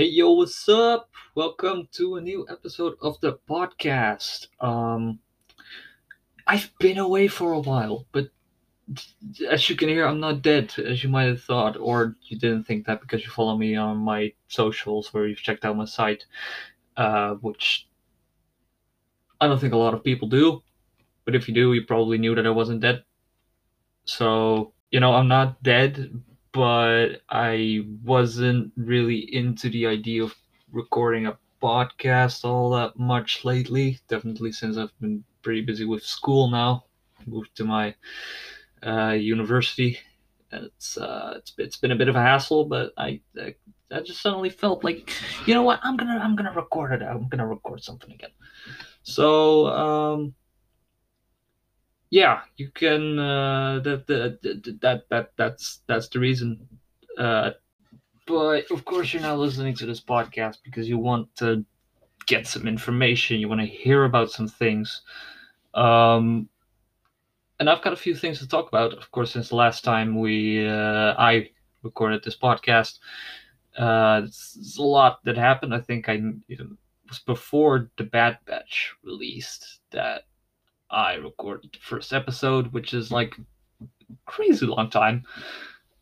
Hey yo, what's up? Welcome to a new episode of the podcast. Um I've been away for a while, but as you can hear, I'm not dead, as you might have thought, or you didn't think that because you follow me on my socials or you've checked out my site, uh, which I don't think a lot of people do. But if you do, you probably knew that I wasn't dead. So, you know, I'm not dead, but I wasn't really into the idea of recording a podcast all that much lately. Definitely since I've been pretty busy with school now. Moved to my uh, university. It's uh, it's it's been a bit of a hassle, but I, I I just suddenly felt like, you know what, I'm gonna I'm gonna record it. I'm gonna record something again. So um, yeah, you can. Uh, that, that that that that's that's the reason. Uh, but of course, you're not listening to this podcast because you want to get some information. You want to hear about some things. Um, and I've got a few things to talk about. Of course, since the last time we uh, I recorded this podcast, uh, there's a lot that happened. I think I it was before the Bad Batch released that I recorded the first episode, which is like crazy long time.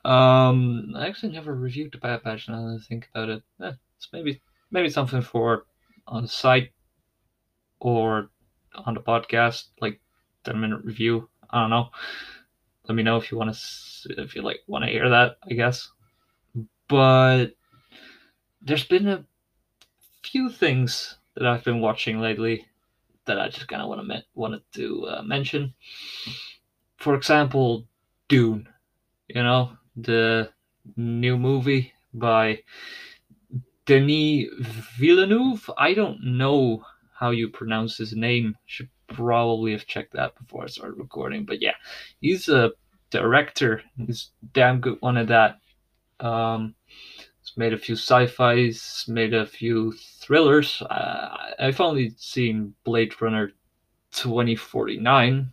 Um, I actually never reviewed the Bad Batch. Now that I think about it, eh, it's maybe maybe something for on the site or on the podcast, like ten minute review. I don't know. Let me know if you want to if you like want to hear that. I guess, but there's been a few things that I've been watching lately that I just kind of want to me- wanted to uh, mention. For example, Dune. You know the new movie by Denis Villeneuve. I don't know how you pronounce his name. Should probably have checked that before I started recording. But yeah, he's a director. He's damn good one at that. Um, he's made a few sci-fi's, made a few thrillers. Uh, I've only seen Blade Runner 2049,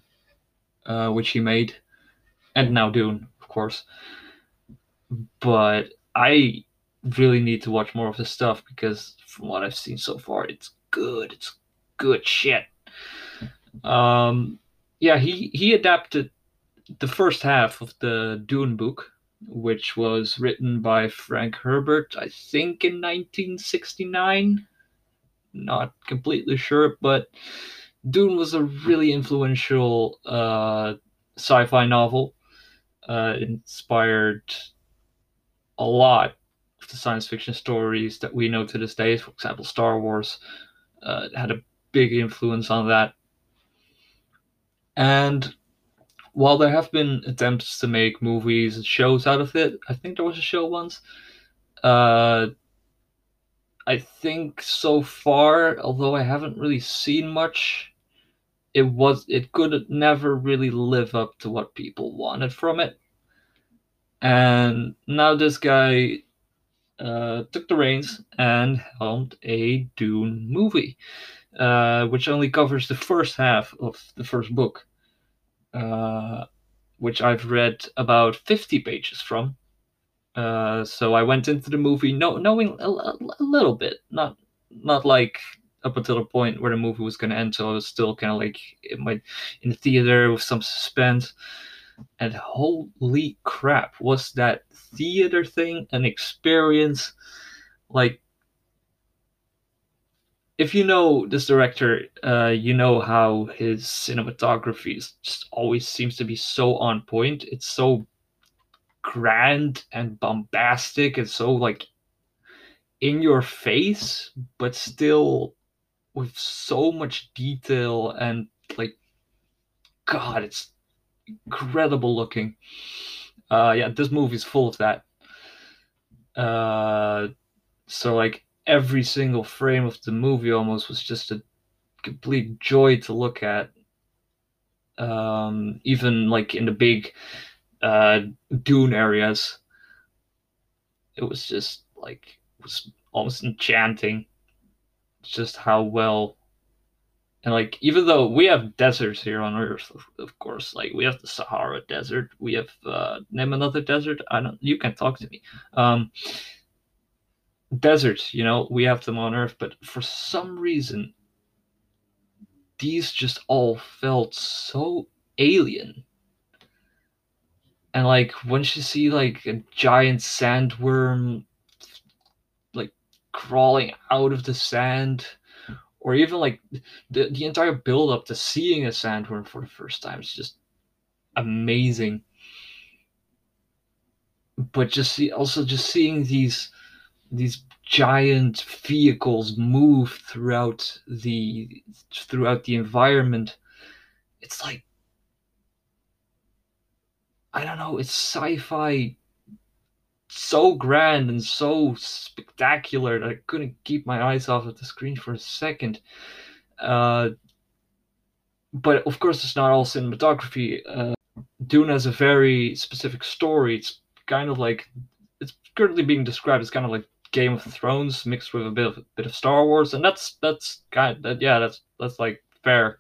uh, which he made, and now Dune, of course. But I really need to watch more of his stuff because from what I've seen so far, it's good. It's good shit. Um, yeah, he he adapted the first half of the Dune book, which was written by Frank Herbert, I think in 1969. Not completely sure, but Dune was a really influential uh, sci-fi novel. Uh, inspired a lot of the science fiction stories that we know to this day. For example, Star Wars uh, had a big influence on that. And while there have been attempts to make movies and shows out of it, I think there was a show once. Uh, I think so far, although I haven't really seen much, it was it could never really live up to what people wanted from it. And now this guy uh, took the reins and helmed a Dune movie, uh, which only covers the first half of the first book, uh, which I've read about 50 pages from. Uh, so I went into the movie know, knowing a, a, a, little bit, not not like up until the point where the movie was going to end. So I was still kind of like in my in the theater with some suspense. And holy crap, was that theater thing an experience? Like, if you know this director, uh, you know how his cinematography is just always seems to be so on point. It's so grand and bombastic and so like in your face, but still with so much detail and like, God, it's incredible looking. Uh, yeah, this movie's full of that. Uh, so like every single frame of the movie almost was just a complete joy to look at. Um, even like in the big uh, dune areas, it was just like it was almost enchanting. Just how well and like, even though we have deserts here on Earth, of, course, like we have the Sahara Desert, we have uh, name another desert. I don't. You can talk to me. Um, deserts, you know, we have them on Earth, but for some reason, these just all felt so alien. And like once you see like a giant sandworm like crawling out of the sand, or even like the, the entire build up to seeing a sandworm for the first time is just amazing. But just see also just seeing these these giant vehicles move throughout the throughout the environment. It's like i don't know it's sci-fi so grand and so spectacular that i couldn't keep my eyes off of the screen for a second. Uh, but of course it's not all cinematography. Uh, dune has a very specific story. It's kind of like it's currently being described as kind of like Game of Thrones mixed with a bit of bit of Star Wars, and that's that's kind of, yeah that's that's like fair.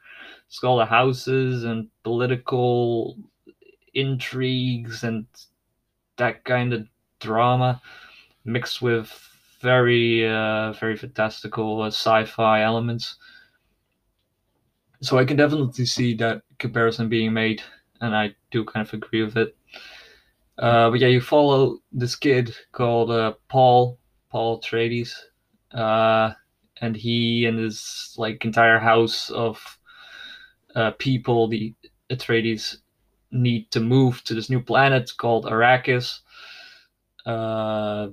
All the houses and political intrigues and that kind of drama mixed with very uh, very fantastical uh, sci-fi elements. So I can definitely see that comparison being made, and I do kind of agree with it. Uh, but yeah, you follow this kid called uh, Paul Paul Atreides, uh, and he and his like entire house of uh, people, the Atreides, need to move to this new planet called Arrakis, uh,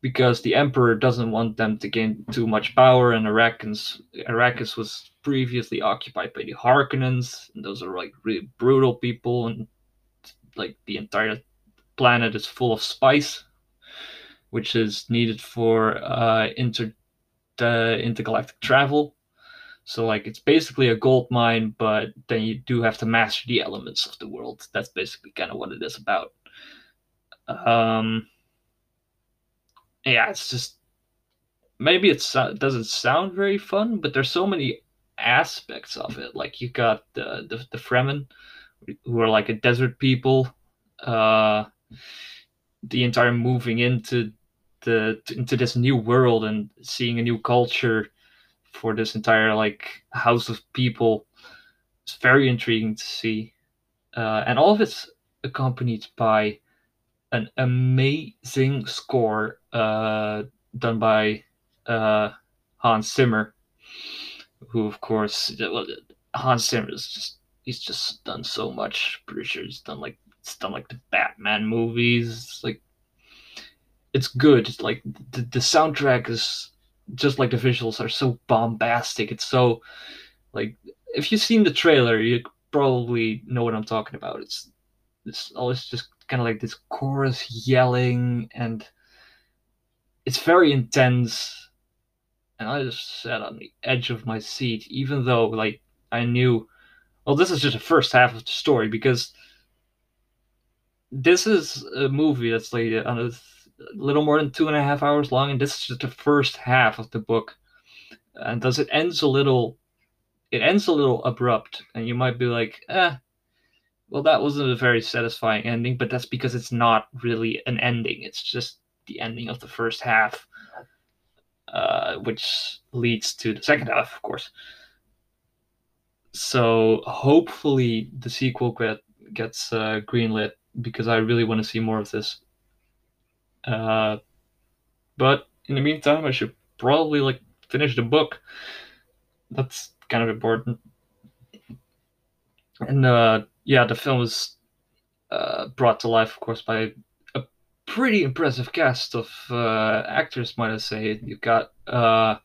because the Emperor doesn't want them to gain too much power, and Arrakis Arrakis was previously occupied by the Harkonnens, and those are like really brutal people, and like the entire planet is full of spice which is needed for uh, inter uh, intergalactic travel. So like it's basically a gold mine, but then you do have to master the elements of the world. That's basically kind of what it is about. Um, yeah, it's just maybe it doesn't sound very fun, but there's so many aspects of it. Like you got the the, the Fremen, who are like a desert people. Uh, the entire moving into the into this new world and seeing a new culture for this entire like house of people. It's very intriguing to see. Uh, and all of it's accompanied by an amazing score uh, done by uh, Hans Zimmer who of course Hans Zimmer is just he's just done so much. Pretty sure he's done like it's done like the Batman movies like it's good. Like the, the soundtrack is just like the visuals are so bombastic. It's so like if you've seen the trailer, you probably know what I'm talking about. It's it's always just kind of like this chorus yelling and it's very intense and I just sat on the edge of my seat, even though like I knew well this is just the first half of the story because this is a movie that's like uh, on a a little more than two and a half hours long, and this is just the first half of the book. And thus it ends a little, it ends a little abrupt, and you might be like, eh, well, that wasn't a very satisfying ending, but that's because it's not really an ending. It's just the ending of the first half, uh, which leads to the second half, of course. So hopefully the sequel get, gets uh, greenlit because I really want to see more of this. Uh, but in the meantime, I should probably like finish the book. That's kind of important. And uh, yeah, the film is uh, brought to life, of course, by a pretty impressive cast of uh, actors, might I say. You've got, uh,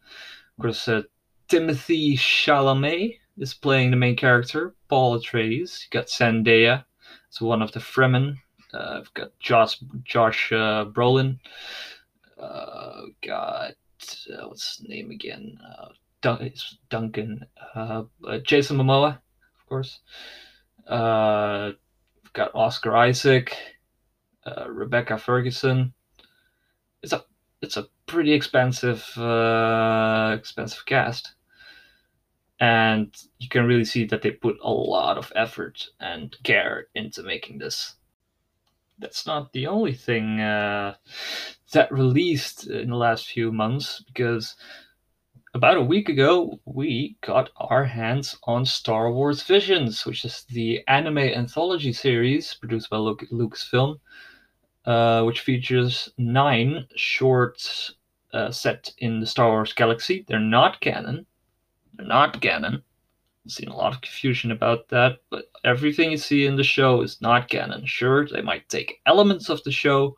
of course, uh, Timothée Chalamet is playing the main character, Paul Atreides. You got Zendaya, it's one of the Fremen, uh, I've got Josh Josh uh, Brolin. Uh, got uh, what's his name again? Uh, Dun- Duncan. Uh, uh, Jason Momoa, of course. Uh, we've got Oscar Isaac, uh, Rebecca Ferguson. It's a it's a pretty expensive uh, expensive cast, and you can really see that they put a lot of effort and care into making this that's not the only thing uh, that released in the last few months because about a week ago we got our hands on Star Wars Visions, which is the anime anthology series produced by Lucasfilm, uh, which features nine shorts uh, set in the Star Wars galaxy. They're not canon. They're not canon. Seen a lot of confusion about that, but everything you see in the show is not canon. Sure, they might take elements of the show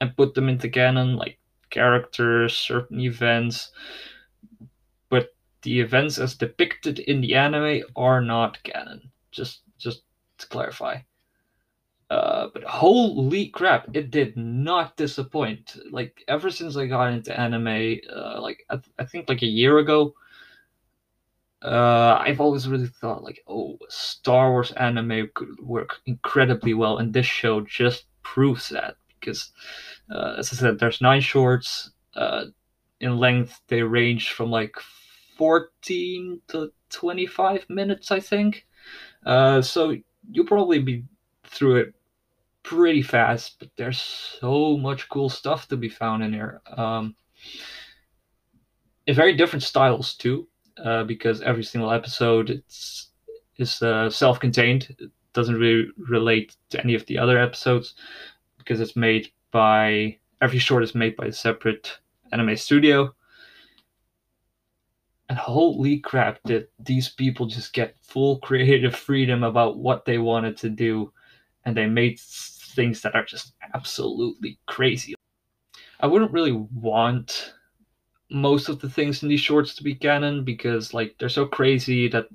and put them into canon, like characters, certain events, but the events as depicted in the anime are not canon. Just, just to clarify. Uh, but holy crap, it did not disappoint. Like ever since I got into anime, uh, like I, th- I, think like a year ago, uh, I've always really thought like, oh, Star Wars anime could work incredibly well, and this show just proves that because uh, as I said, there's nine shorts. Uh, in length, they range from like 14 to 25 minutes, I think. Uh, so you'll probably be through it pretty fast, but there's so much cool stuff to be found in here. Um, in very different styles too, uh, because every single episode it's is uh, self-contained. It doesn't really relate to any of the other episodes because it's made by every short is made by a separate anime studio. And holy crap, did these people just get full creative freedom about what they wanted to do, and they made things that are just absolutely crazy. I wouldn't really want most of the things in these shorts to be canon because like they're so crazy that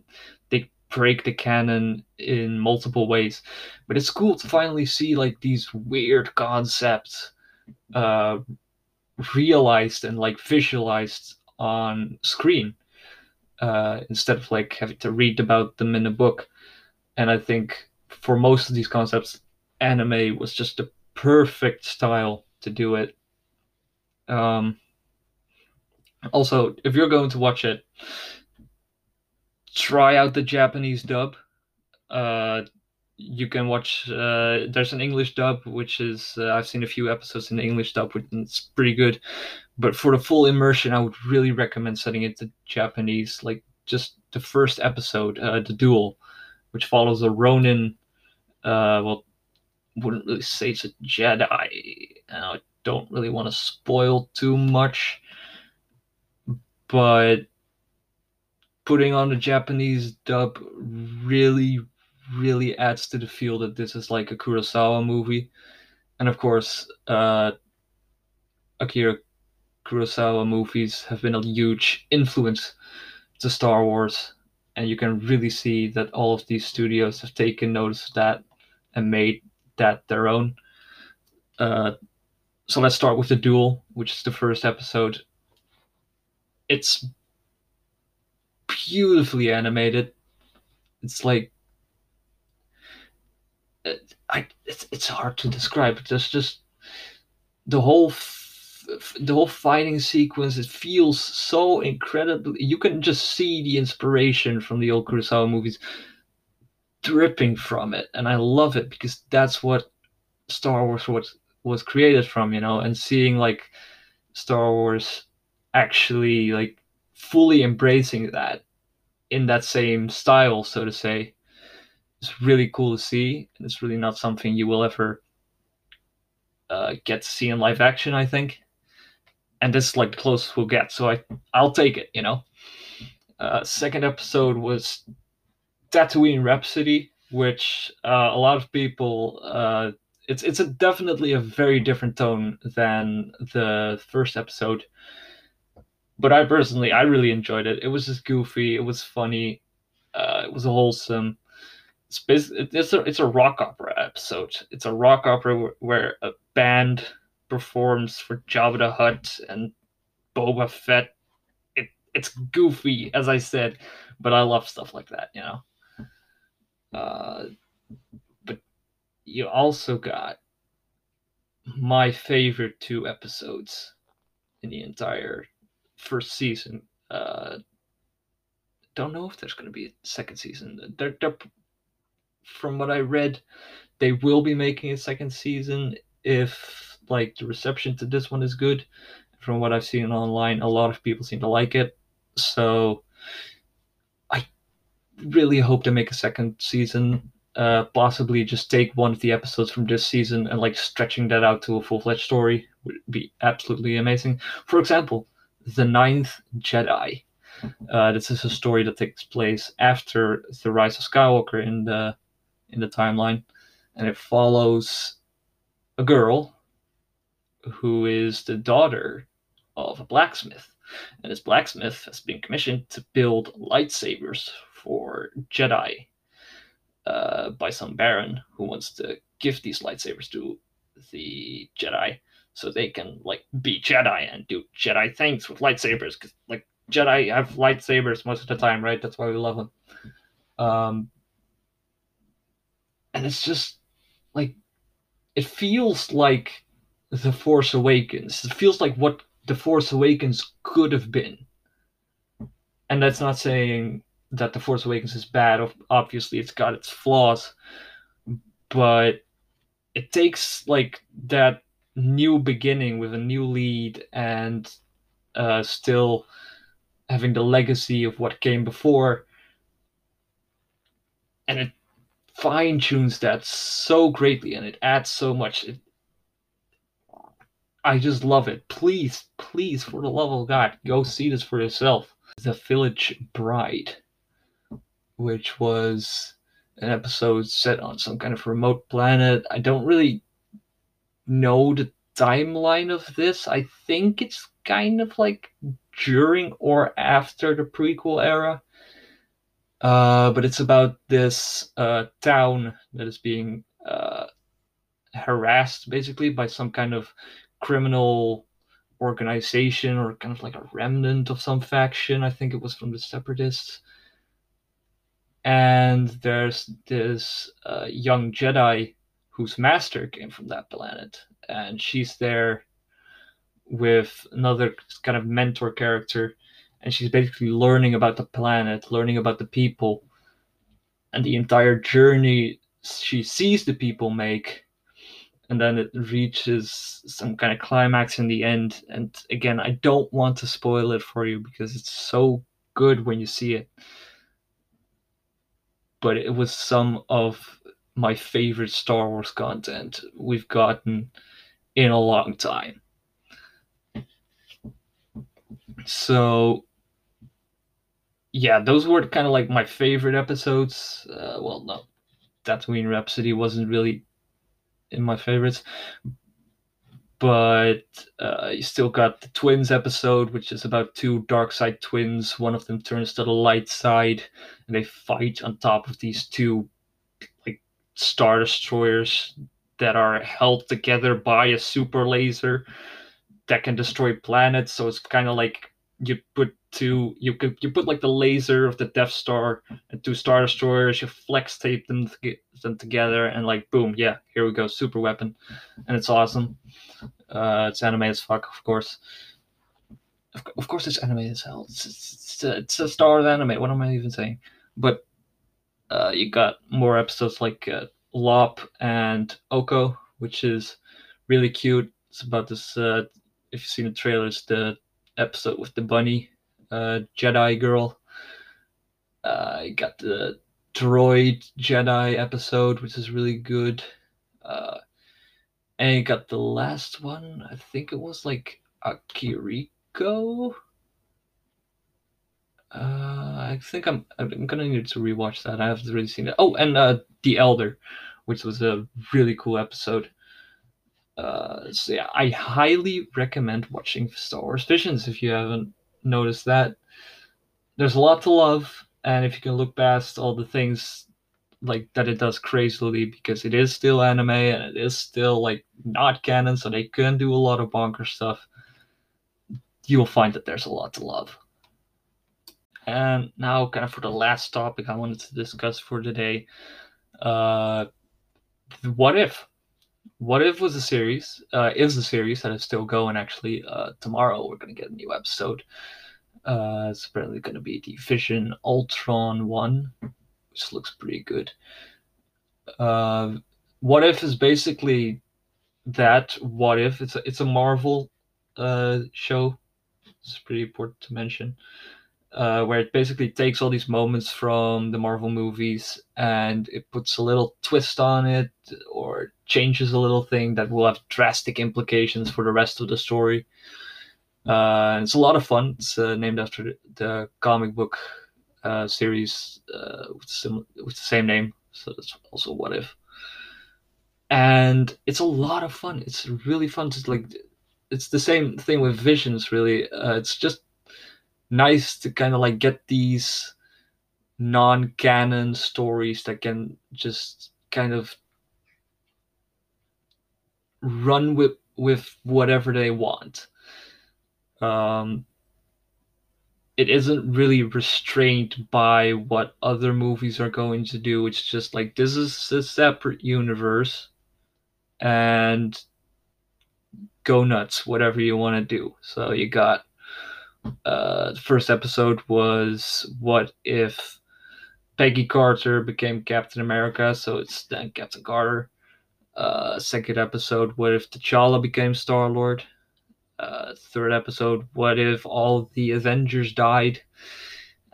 they break the canon in multiple ways. But it's cool to finally see like these weird concepts uh, realized and like visualized on screen uh, instead of like having to read about them in a book. And I think for most of these concepts, anime was just the perfect style to do it. Um, also, if you're going to watch it, try out the Japanese dub. Uh, you can watch. Uh, there's an English dub, which is uh, I've seen a few episodes in the English dub, which it's pretty good. But for the full immersion, I would really recommend setting it to Japanese. Like just the first episode, uh, the duel, which follows a Ronin. Uh, well, wouldn't really say it's a Jedi. I don't really want to spoil too much, but putting on the Japanese dub really, really adds to the feel that this is like a Kurosawa movie. And of course, uh, Akira Kurosawa movies have been a huge influence to Star Wars. And you can really see that all of these studios have taken notice of that and made that their own. Uh, so let's start with the duel, which is the first episode. It's beautifully animated. It's like it, I it's it's hard to describe. There's just the whole the whole fighting sequence. It feels so incredibly. You can just see the inspiration from the old Kurosawa movies dripping from it, and I love it because that's what Star Wars was was created from, you know, and seeing like Star Wars actually like fully embracing that in that same style, so to say, is really cool to see, and it's really not something you will ever uh, get to see in live action, I think. And this is like the closest we'll get, so I I'll take it, you know. Uh, second episode was Tatooine Rhapsody, which uh, a lot of people uh, it's it's a definitely a very different tone than the first episode. But I personally I really enjoyed it. It was just goofy. It was funny. Uh, it was wholesome. It's it's a it's a rock opera episode. It's a rock opera where a band performs for Jabba the Hutt and Boba Fett. It it's goofy, as I said, but I love stuff like that. You know. Uh, but you also got my favorite two episodes in the entire first season. Uh, don't know if there's going to be a second season. They're, they're, from what I read, they will be making a second season if like the reception to this one is good. From what I've seen online, a lot of people seem to like it. So I really hope to make a second season. Uh, possibly just take one of the episodes from this season and like stretching that out to a full fledged story would be absolutely amazing. For example, the Ninth Jedi. Uh, this is a story that takes place after the rise of Skywalker in the in the timeline, and it follows a girl who is the daughter of a blacksmith. And this blacksmith has been commissioned to build lightsabers for Jedi uh, by some baron who wants to give these lightsabers to the Jedi so they can like be Jedi and do Jedi things with lightsabers. Because like Jedi have lightsabers most of the time, right? That's why we love them. Um, and it's just like it feels like the Force Awakens. It feels like what the Force Awakens could have been. And that's not saying that the Force Awakens is bad. Obviously, it's got its flaws, but it takes like that new beginning with a new lead and uh, still having the legacy of what came before, and it fine tunes that so greatly, and it adds so much. It, I just love it. Please, please, for the love of God, go see this for yourself. The Village Bride, which was an episode set on some kind of remote planet. I don't really know the timeline of this. I think it's kind of like during or after the prequel era. Uh, but it's about this uh, town that is being uh, harassed basically by some kind of criminal organization or kind of like a remnant of some faction. I think it was from the separatists. And there's this uh, young Jedi whose master came from that planet, and she's there with another kind of mentor character, and she's basically learning about the planet, learning about the people, and the entire journey she sees the people make and then it reaches some kind of climax in the end. And again, I don't want to spoil it for you because it's so good when you see it. But it was some of my favorite Star Wars content we've gotten in a long time. So, yeah, those were kind of like my favorite episodes. Uh, well, no, Tatooine Rhapsody wasn't really in my favorites. But uh, you still got the twins episode, which is about two dark side twins. One of them turns to the light side, and they fight on top of these two star destroyers that are held together by a super laser that can destroy planets. So it's kind of like you put two you could you put like the laser of the Death Star and two Star Destroyers, you flex tape them to them together, and like boom, yeah, here we go, super weapon, and it's awesome. Uh, it's anime as fuck, of course. Of, of course, it's anime as hell. It's it's, it's, a, it's a Star anime. What am I even saying? But uh, you got more episodes like uh, Lop and Oko, which is really cute. It's about this. Uh, if you've seen the trailers, the episode with the bunny uh, Jedi girl. Uh, I got the droid Jedi episode, which is really good. Uh, and you got the last one. I think it was like Akihiko. Uh, I think I'm I'm gonna need to rewatch that. I haven't really seen it. Oh, and uh, The Elder, which was a really cool episode. Uh, so yeah, I highly recommend watching Star Wars Visions if you haven't noticed that. There's a lot to love, and if you can look past all the things like that it does crazily because it is still anime and it is still like not canon, so they can do a lot of bonker stuff. You'll find that there's a lot to love. And now, kind of for the last topic I wanted to discuss for today, uh, what if? What If was a series, uh, is a series that is still going actually. Uh, tomorrow we're going to get a new episode. Uh, it's apparently going to be the Vision Ultron one, which looks pretty good. Uh, what If is basically that what if it's a, it's a Marvel uh, show. It's pretty important to mention. Uh, where it basically takes all these moments from the Marvel movies and it puts a little twist on it or changes a little thing that will have drastic implications for the rest of the story. Uh, it's a lot of fun. It's uh, named after the, comic book uh, series uh, with, sim- with the same name, so that's also What If. And it's a lot of fun. It's really fun to like. It's the same thing with Visions. Really, uh, it's just nice to kind of like get these non-canon stories that can just kind of run with with whatever they want. Um, it isn't really restrained by what other movies are going to do. It's just like this is a separate universe, and go nuts, whatever you want to do. So you got uh, the first episode was what if Peggy Carter became Captain America? So it's then Captain Carter. Uh, second episode, what if T'Challa became Star Lord? Uh, third episode, what if all the Avengers died?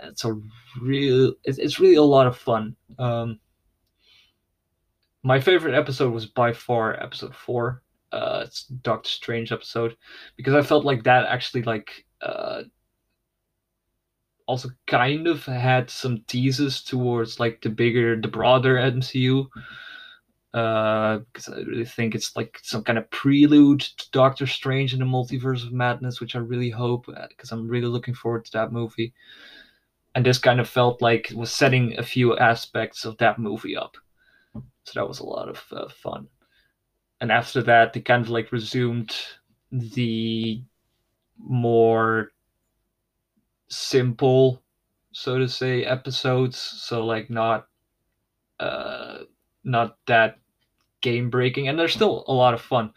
It's a real, it's, it's really a lot of fun. Um, my favorite episode was by far episode four. Uh, it's Doctor Strange episode because I felt like that actually like uh, also kind of had some teases towards like the bigger, the broader MCU because uh, I really think it's like some kind of prelude to Doctor Strange in the Multiverse of Madness, which I really hope because uh, I'm really looking forward to that movie. And this kind of felt like it was setting a few aspects of that movie up, so that was a lot of uh, fun. And after that, they kind of like resumed the more simple, so to say, episodes. So like not uh not that game breaking, and they're still a lot of fun.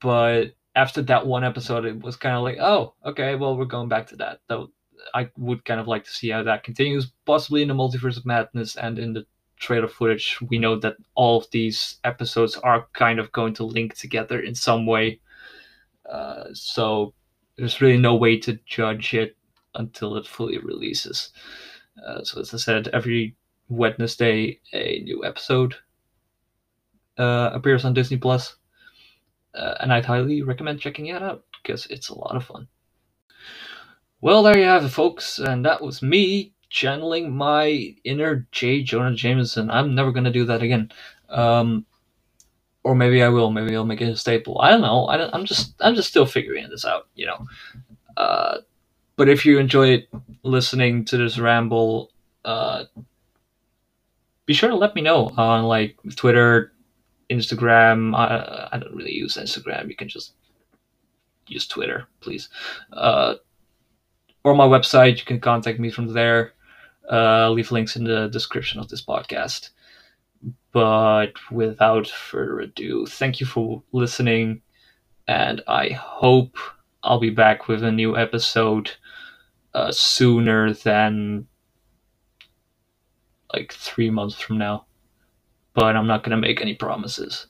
But after that one episode, it was kind of like, oh, okay, well, we're going back to that. Though I would kind of like to see how that continues, possibly in the Multiverse of Madness and in the trailer footage. We know that all of these episodes are kind of going to link together in some way. Uh, so there's really no way to judge it until it fully releases. Uh, so as I said, every Wednesday a new episode uh, appears on Disney Plus, uh, and I'd highly recommend checking it out because it's a lot of fun. Well, there you have it, folks, and that was me channeling my inner J. Jonah Jameson. I'm never gonna do that again. Um, or maybe I will. Maybe I'll make it a staple. I don't know. I am just I'm just still figuring this out. You know. Uh, but if you enjoyed listening to this ramble, uh, be sure to let me know on like Twitter, Instagram. I, I don't really use Instagram. You can just use Twitter, please. Uh, or my website. You can contact me from there. Uh, leave links in the description of this podcast. But without further ado, thank you for listening, and I hope I'll be back with a new episode uh, sooner than like three months from now but I'm not going to make any promises.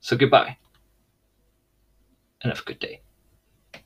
So goodbye, and have a good day.